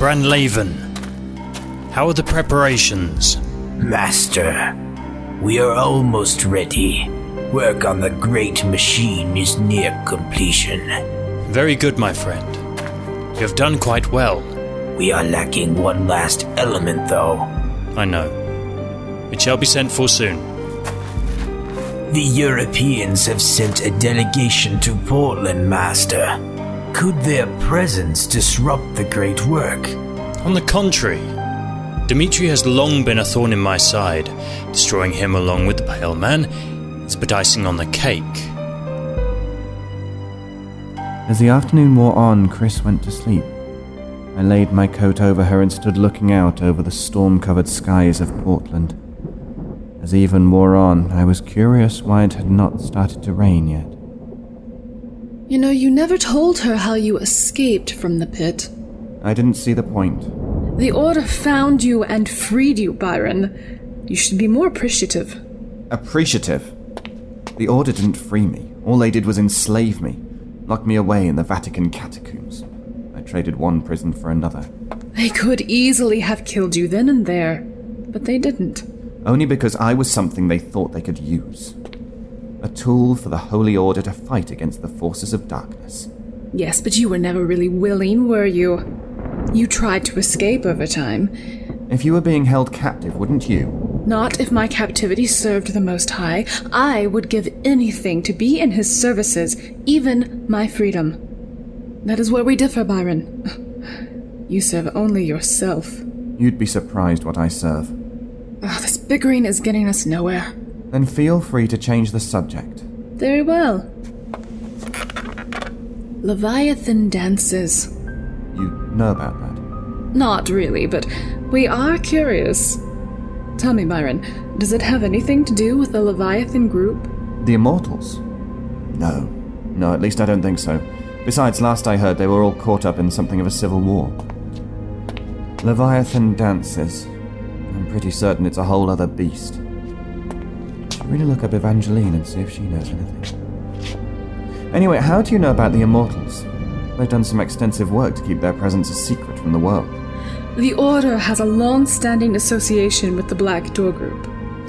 Branlaven. How are the preparations? Master, we are almost ready. Work on the great machine is near completion. Very good, my friend. You have done quite well. We are lacking one last element, though. I know. It shall be sent for soon. The Europeans have sent a delegation to Portland, Master. Could their presence disrupt the great work? On the contrary, Dimitri has long been a thorn in my side. Destroying him along with the Pale Man is but icing on the cake. As the afternoon wore on, Chris went to sleep. I laid my coat over her and stood looking out over the storm covered skies of Portland. As even wore on, I was curious why it had not started to rain yet. You know, you never told her how you escaped from the pit. I didn't see the point. The Order found you and freed you, Byron. You should be more appreciative. Appreciative? The Order didn't free me. All they did was enslave me, lock me away in the Vatican catacombs. I traded one prison for another. They could easily have killed you then and there, but they didn't. Only because I was something they thought they could use. A tool for the Holy Order to fight against the forces of darkness. Yes, but you were never really willing, were you? You tried to escape over time. If you were being held captive, wouldn't you? Not if my captivity served the Most High. I would give anything to be in his services, even my freedom. That is where we differ, Byron. You serve only yourself. You'd be surprised what I serve. Oh, this bickering is getting us nowhere. Then feel free to change the subject. Very well. Leviathan dances. You know about that? Not really, but we are curious. Tell me, Byron, does it have anything to do with the Leviathan group? The Immortals? No. No, at least I don't think so. Besides, last I heard, they were all caught up in something of a civil war. Leviathan dances. I'm pretty certain it's a whole other beast. Really look up Evangeline and see if she knows anything. Anyway, how do you know about the Immortals? They've done some extensive work to keep their presence a secret from the world. The Order has a long standing association with the Black Door Group.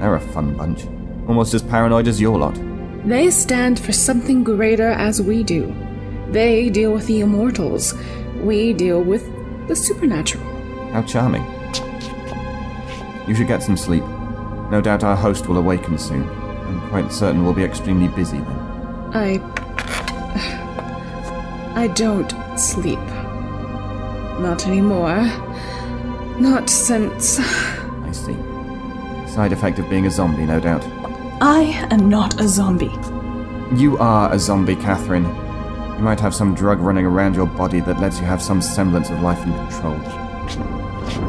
They're a fun bunch. Almost as paranoid as your lot. They stand for something greater as we do. They deal with the immortals. We deal with the supernatural. How charming. You should get some sleep. No doubt our host will awaken soon. I'm quite certain we'll be extremely busy then. I. I don't sleep. Not anymore. Not since. I see. Side effect of being a zombie, no doubt. I am not a zombie. You are a zombie, Katharine. You might have some drug running around your body that lets you have some semblance of life and control.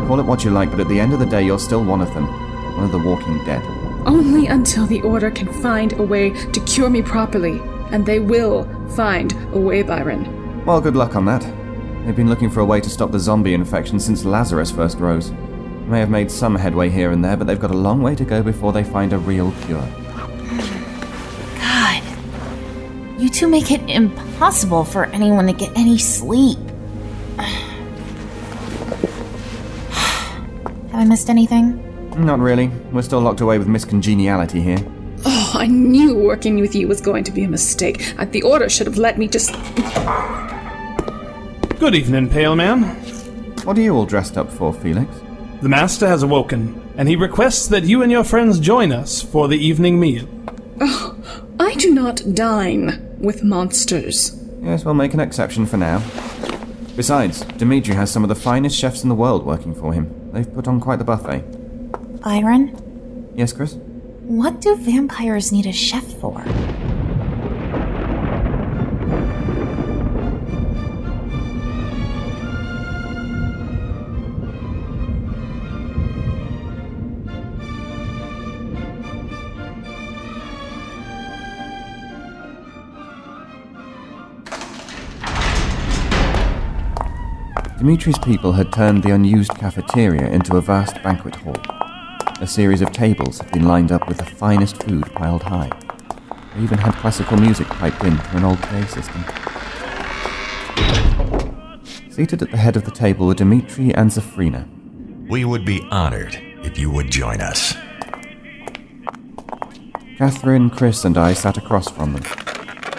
Call it what you like, but at the end of the day, you're still one of them. One of the walking dead. Only until the Order can find a way to cure me properly. And they will find a way, Byron. Well, good luck on that. They've been looking for a way to stop the zombie infection since Lazarus first rose. They may have made some headway here and there, but they've got a long way to go before they find a real cure. God. You two make it impossible for anyone to get any sleep. Have I missed anything? Not really. We're still locked away with Miss Congeniality here. Oh, I knew working with you was going to be a mistake. The Order should have let me just. Good evening, Pale Man. What are you all dressed up for, Felix? The Master has awoken, and he requests that you and your friends join us for the evening meal. Oh, I do not dine with monsters. Yes, we'll make an exception for now. Besides, Dimitri has some of the finest chefs in the world working for him. They've put on quite the buffet. Byron? Yes, Chris? What do vampires need a chef for? Dimitri's people had turned the unused cafeteria into a vast banquet hall. A series of tables had been lined up with the finest food piled high. They even had classical music piped in through an old PA system. Seated at the head of the table were Dimitri and Zafrina. We would be honored if you would join us. Katharine, Chris, and I sat across from them.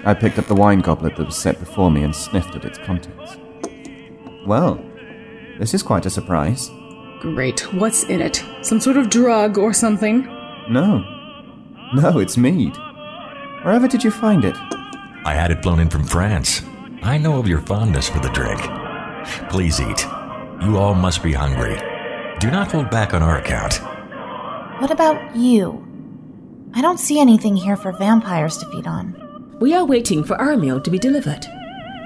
I picked up the wine goblet that was set before me and sniffed at its contents. Well, this is quite a surprise. Great. What's in it? Some sort of drug or something? No. No, it's mead. Wherever did you find it? I had it flown in from France. I know of your fondness for the drink. Please eat. You all must be hungry. Do not hold back on our account. What about you? I don't see anything here for vampires to feed on. We are waiting for our meal to be delivered.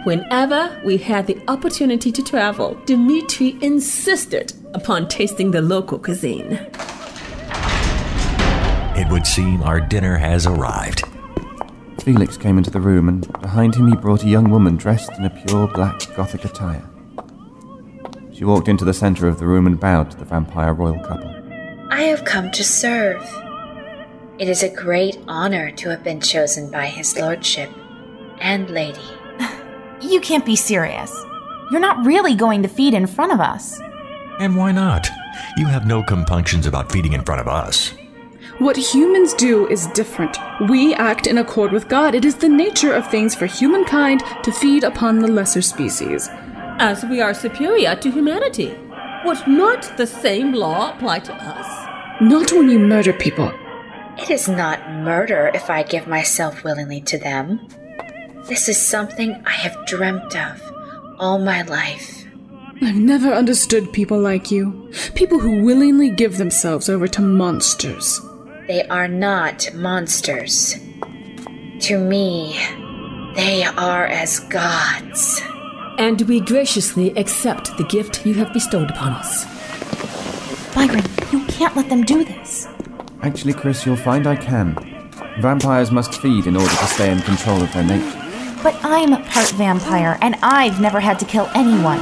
Whenever we had the opportunity to travel, Dimitri insisted upon tasting the local cuisine. It would seem our dinner has arrived. Felix came into the room, and behind him he brought a young woman dressed in a pure black Gothic attire. She walked into the center of the room and bowed to the vampire royal couple. I have come to serve. It is a great honor to have been chosen by His Lordship and Lady. You can't be serious. You're not really going to feed in front of us. And why not? You have no compunctions about feeding in front of us. What humans do is different. We act in accord with God. It is the nature of things for humankind to feed upon the lesser species. As we are superior to humanity, would not the same law apply to us? Not when you murder people. It is not murder if I give myself willingly to them. This is something I have dreamt of all my life. I've never understood people like you. People who willingly give themselves over to monsters. They are not monsters. To me, they are as gods. And we graciously accept the gift you have bestowed upon us. Byron, you can't let them do this. Actually, Chris, you'll find I can. Vampires must feed in order to stay in control of their nature. But I'm part vampire, and I've never had to kill anyone.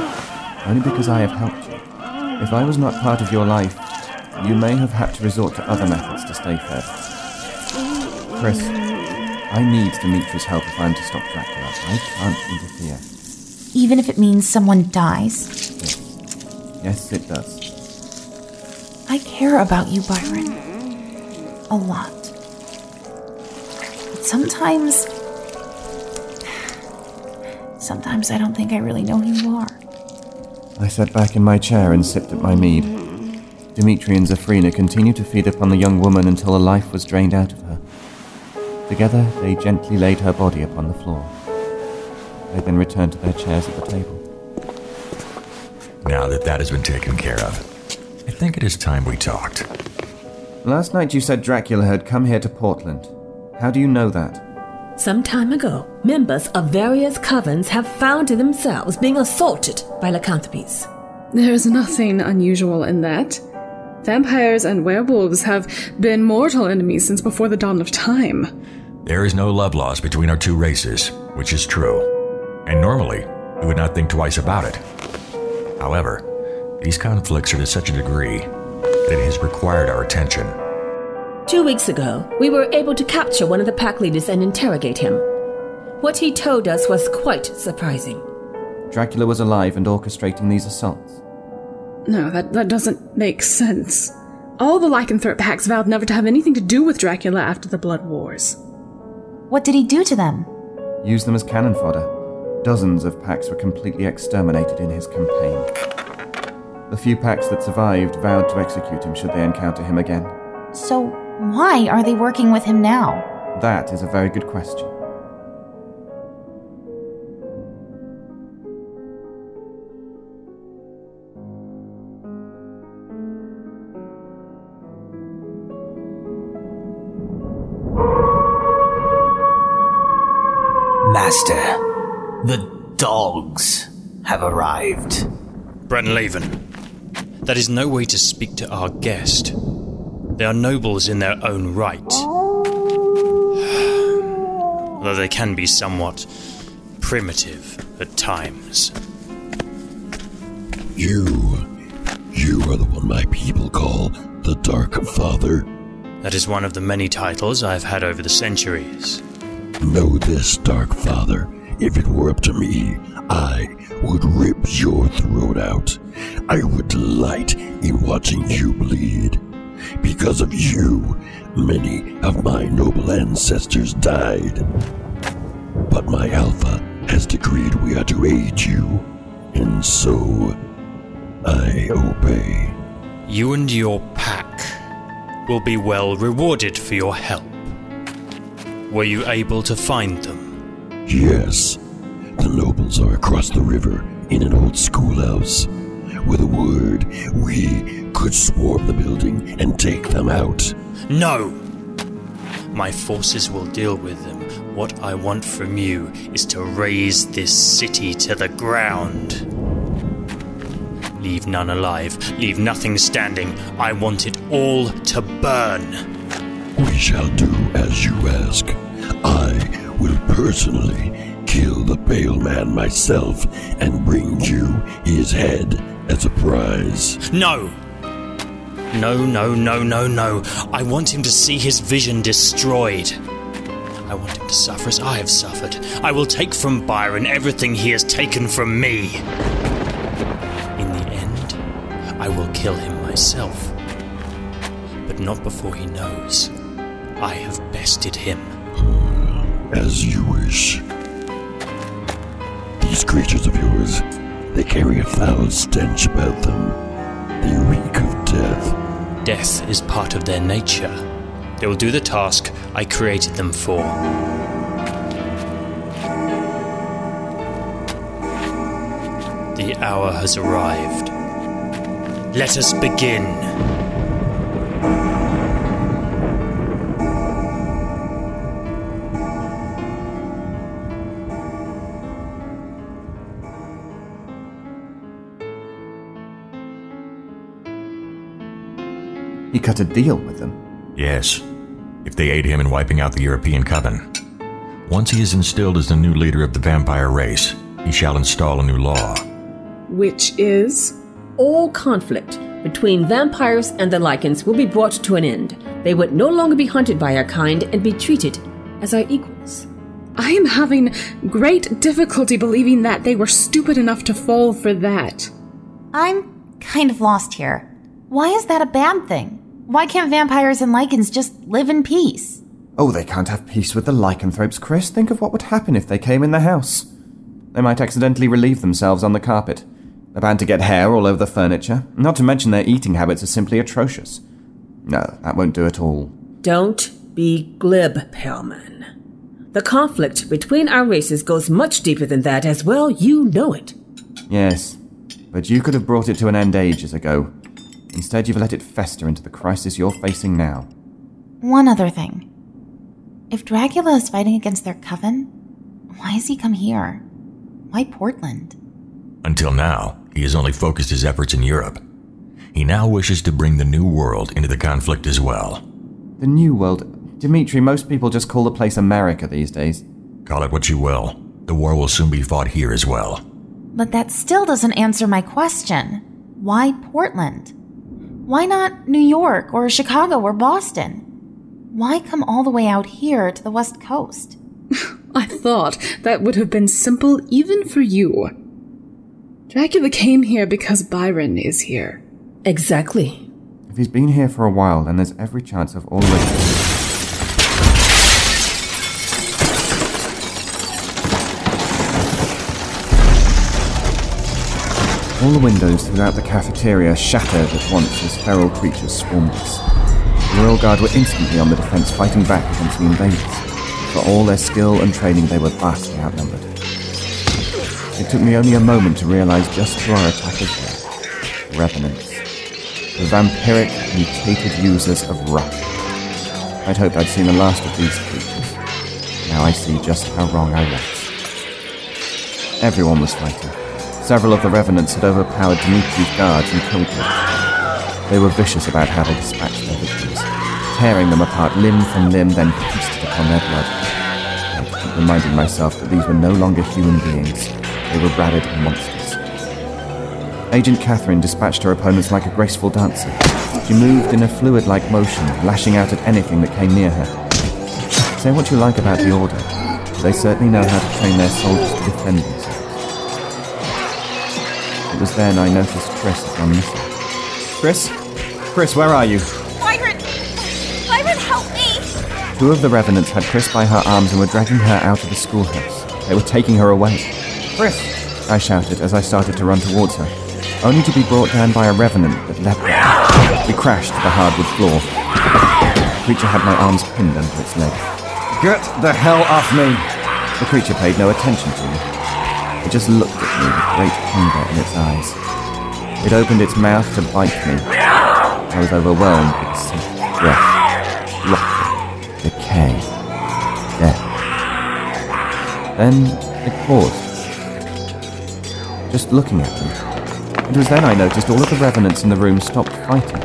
Only because I have helped you. If I was not part of your life, you may have had to resort to other methods to stay fed. Chris, I need Dimitri's help if I'm to stop Dracula. I can't interfere. Even if it means someone dies. Yes, it does. I care about you, Byron. A lot. But sometimes. Sometimes I don't think I really know who you are. I sat back in my chair and sipped at my mead. Dimitri and Zafrina continued to feed upon the young woman until the life was drained out of her. Together, they gently laid her body upon the floor. They then returned to their chairs at the table. Now that that has been taken care of, I think it is time we talked. Last night you said Dracula had come here to Portland. How do you know that? Some time ago, members of various covens have found themselves being assaulted by lycanthropes. There is nothing unusual in that. Vampires and werewolves have been mortal enemies since before the dawn of time. There is no love lost between our two races, which is true. And normally, we would not think twice about it. However, these conflicts are to such a degree that it has required our attention. Two weeks ago, we were able to capture one of the pack leaders and interrogate him. What he told us was quite surprising. Dracula was alive and orchestrating these assaults. No, that, that doesn't make sense. All the lycanthrope packs vowed never to have anything to do with Dracula after the Blood Wars. What did he do to them? Use them as cannon fodder. Dozens of packs were completely exterminated in his campaign. The few packs that survived vowed to execute him should they encounter him again. So, why are they working with him now? That is a very good question. Master, the dogs have arrived. Brenlaven, that is no way to speak to our guest. They are nobles in their own right. Although they can be somewhat primitive at times. You. You are the one my people call the Dark Father. That is one of the many titles I've had over the centuries. Know this, Dark Father. If it were up to me, I would rip your throat out. I would delight in watching you bleed. Because of you, many of my noble ancestors died. But my Alpha has decreed we are to aid you, and so I obey. You and your pack will be well rewarded for your help. Were you able to find them? Yes, the nobles are across the river in an old schoolhouse. With a word, we could swarm the building and take them out. No! My forces will deal with them. What I want from you is to raze this city to the ground. Leave none alive, leave nothing standing. I want it all to burn. We shall do as you ask. I will personally kill the Pale Man myself and bring you his head as a prize. No! No, no, no, no, no. I want him to see his vision destroyed. I want him to suffer as I have suffered. I will take from Byron everything he has taken from me. In the end, I will kill him myself. But not before he knows I have bested him. Uh, as you wish. These creatures of yours, they carry a foul stench about them. They reek of death. Death is part of their nature. They will do the task I created them for. The hour has arrived. Let us begin. Cut a deal with them. Yes, if they aid him in wiping out the European Coven. Once he is instilled as the new leader of the vampire race, he shall install a new law. Which is? All conflict between vampires and the Lycans will be brought to an end. They would no longer be hunted by our kind and be treated as our equals. I am having great difficulty believing that they were stupid enough to fall for that. I'm kind of lost here. Why is that a bad thing? Why can't vampires and Lycans just live in peace? Oh, they can't have peace with the lycanthropes, Chris. Think of what would happen if they came in the house. They might accidentally relieve themselves on the carpet. They're bound to get hair all over the furniture. Not to mention their eating habits are simply atrocious. No, that won't do at all. Don't be glib, Paleman. The conflict between our races goes much deeper than that as well. You know it. Yes, but you could have brought it to an end ages ago. Instead, you've let it fester into the crisis you're facing now. One other thing. If Dracula is fighting against their coven, why has he come here? Why Portland? Until now, he has only focused his efforts in Europe. He now wishes to bring the New World into the conflict as well. The New World. Dimitri, most people just call the place America these days. Call it what you will. The war will soon be fought here as well. But that still doesn't answer my question. Why Portland? Why not New York or Chicago or Boston? Why come all the way out here to the West Coast? I thought that would have been simple even for you. Dracula came here because Byron is here. Exactly. If he's been here for a while, then there's every chance of already. All the windows throughout the cafeteria shattered at once as feral creatures swarmed us. The Royal Guard were instantly on the defense, fighting back against the invaders. For all their skill and training, they were vastly outnumbered. It took me only a moment to realize just who our attackers were. Revenants. The vampiric, mutated users of Rush. I'd hoped I'd seen the last of these creatures. Now I see just how wrong I was. Everyone was fighting. Several of the revenants had overpowered Dimitri's guards and killed them. They were vicious about how they dispatched their victims, tearing them apart limb from limb, then feasted upon their blood. I keep reminding myself that these were no longer human beings. They were rabid monsters. Agent Katharine dispatched her opponents like a graceful dancer. She moved in a fluid-like motion, lashing out at anything that came near her. Say what you like about the Order, They certainly know how to train their soldiers to defend themselves. It was then I noticed Chris had gone missing. Chris? Chris, where are you? Byron! Byron, help me! Two of the revenants had Chris by her arms and were dragging her out of the schoolhouse. They were taking her away. Chris! I shouted as I started to run towards her, only to be brought down by a revenant that leapt at me. We crashed to the hardwood floor. The creature had my arms pinned under its legs. Get the hell off me! The creature paid no attention to me. It just looked at me with great hunger in its eyes. It opened its mouth to bite me. I was overwhelmed with sick breath, rotting, decay, death. Then it paused, just looking at me. It was then I noticed all of the revenants in the room stopped fighting,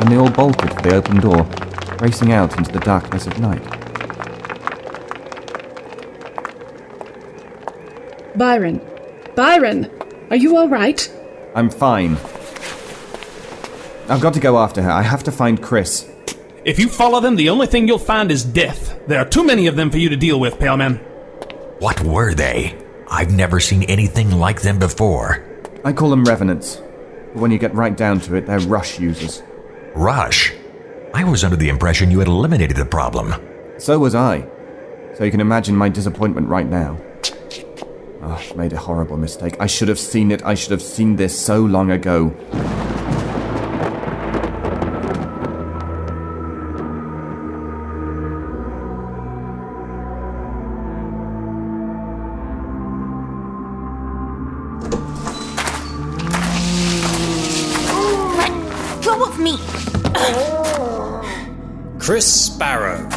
and they all bolted for the open door, racing out into the darkness of night. Byron. Byron! Are you alright? I'm fine. I've got to go after her. I have to find Chris. If you follow them, the only thing you'll find is death. There are too many of them for you to deal with, Pale Man. What were they? I've never seen anything like them before. I call them revenants. But when you get right down to it, they're rush users. Rush? I was under the impression you had eliminated the problem. So was I. So you can imagine my disappointment right now. Oh, I've made a horrible mistake. I should have seen it. I should have seen this so long ago. Go of me! Chris Sparrow.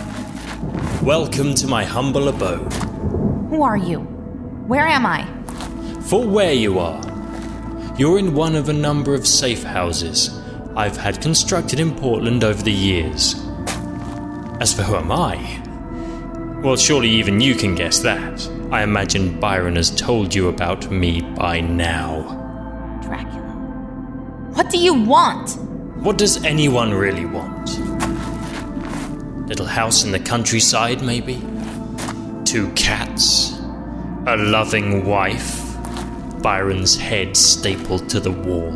Welcome to my humble abode. Who are you? Where am I? For where you are, you're in one of a number of safe houses I've had constructed in Portland over the years. As for who am I? Well, surely even you can guess that. I imagine Byron has told you about me by now. Dracula. What do you want? What does anyone really want? Little house in the countryside, maybe? Two cats? A loving wife? Byron's head stapled to the wall?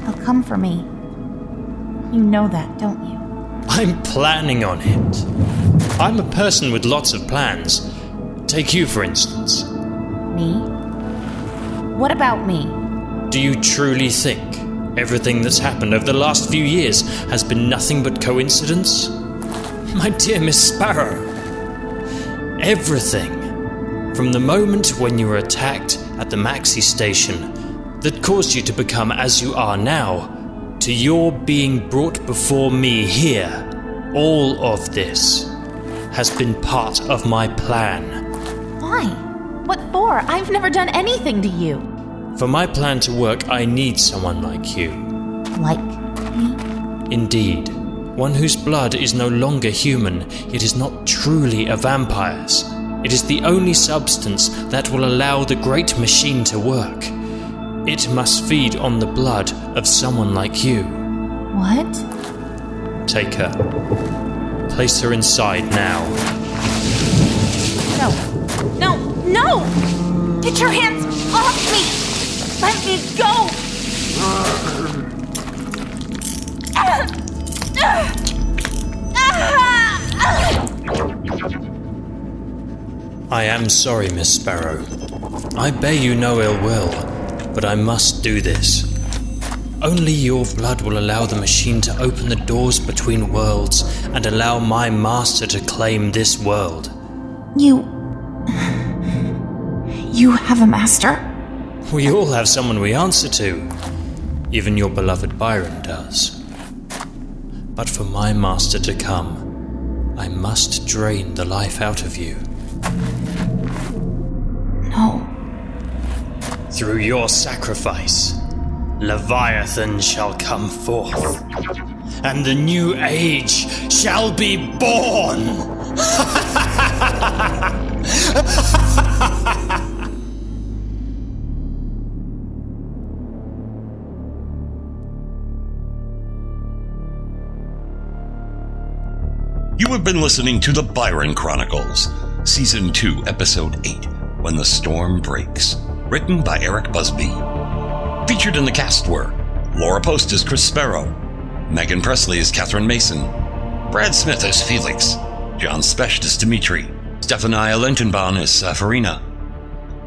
They'll come for me. You know that, don't you? I'm planning on it. I'm a person with lots of plans. Take you, for instance. Me? What about me? Do you truly think everything that's happened over the last few years has been nothing but coincidence? My dear Miss Sparrow, everything. From the moment when you were attacked at the Maxi station that caused you to become as you are now, to your being brought before me here, all of this has been part of my plan. Why? What for? I've never done anything to you. For my plan to work, I need someone like you. Like me? Indeed, one whose blood is no longer human, yet is not truly a vampire's. It is the only substance that will allow the great machine to work. It must feed on the blood of someone like you. What? Take her. Place her inside now. No. No. No! Get your hands off me! Let me go! I am sorry, Miss Sparrow. I bear you no ill will, but I must do this. Only your blood will allow the machine to open the doors between worlds and allow my master to claim this world. You. You have a master? We all have someone we answer to. Even your beloved Byron does. But for my master to come, I must drain the life out of you. Through your sacrifice, Leviathan shall come forth, and the new age shall be born! You have been listening to the Byron Chronicles, Season 2, Episode 8 When the Storm Breaks. Written by Eric Busby. Featured in the cast were Laura Post as Chris Sparrow, Megan Pressley as Katharine Masen, Brad Smith as Felix, Jon Specht as Dimitri, Stephanie Lentenbaum as Safarina,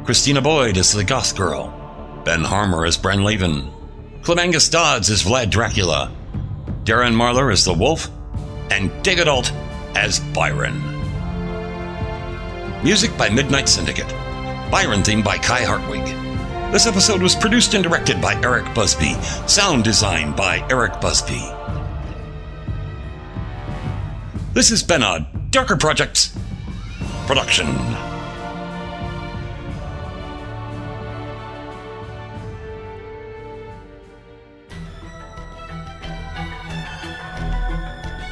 Christina Boyd as the Goth Girl, Ben Harmer as Bren Laven, Clemangus Dodds as Vlad Dracula, Darren Marlar as the Wolf, and David Alt as Byron. Music by Midnight Syndicate. Byron theme by Kai Hartwig. This episode was produced and directed by Eric Busby. Sound design by Eric Busby. This is Benod, Darker Projects production.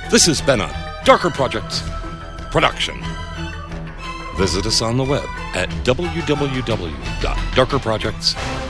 This is Benod, Darker Projects production. Visit us on the web at www.darkerprojects.com.